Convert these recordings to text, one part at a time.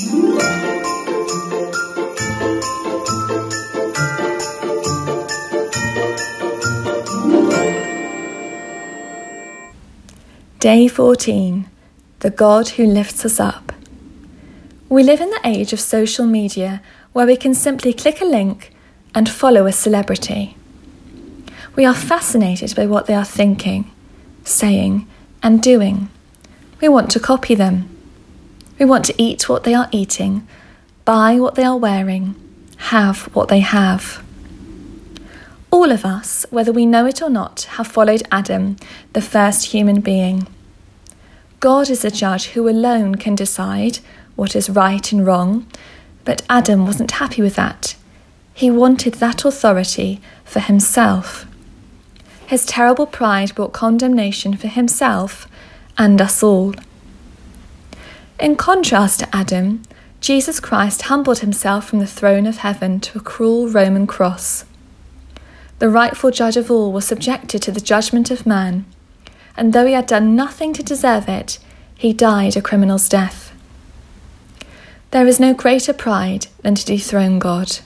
Day 14 The God Who Lifts Us Up. We live in the age of social media where we can simply click a link and follow a celebrity. We are fascinated by what they are thinking, saying, and doing. We want to copy them. We want to eat what they are eating, buy what they are wearing, have what they have. All of us, whether we know it or not, have followed Adam, the first human being. God is the judge who alone can decide what is right and wrong, but Adam wasn't happy with that. He wanted that authority for himself. His terrible pride brought condemnation for himself and us all. In contrast to Adam, Jesus Christ humbled himself from the throne of heaven to a cruel Roman cross. The rightful judge of all was subjected to the judgment of man, and though he had done nothing to deserve it, he died a criminal's death. There is no greater pride than to dethrone God.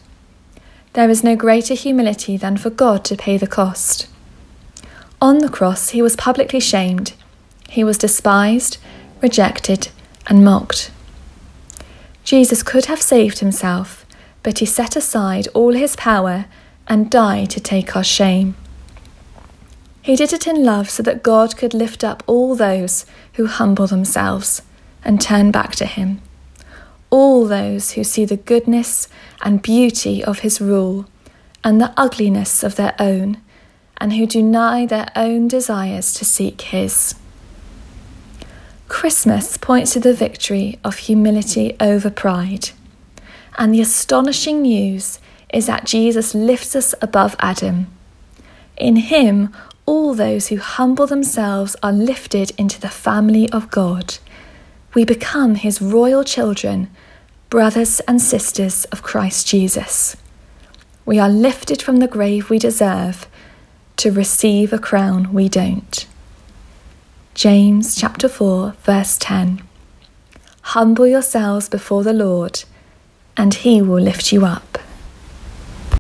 There is no greater humility than for God to pay the cost. On the cross, he was publicly shamed. He was despised, rejected, and mocked. Jesus could have saved himself, but he set aside all his power and died to take our shame. He did it in love so that God could lift up all those who humble themselves and turn back to Him, all those who see the goodness and beauty of His rule and the ugliness of their own, and who deny their own desires to seek His. Christmas points to the victory of humility over pride, and the astonishing news is that Jesus lifts us above Adam. In him, all those who humble themselves are lifted into the family of God. We become his royal children, brothers and sisters of Christ Jesus. We are lifted from the grave we deserve to receive a crown we don't. James chapter 4 verse 10 Humble yourselves before the Lord and he will lift you up.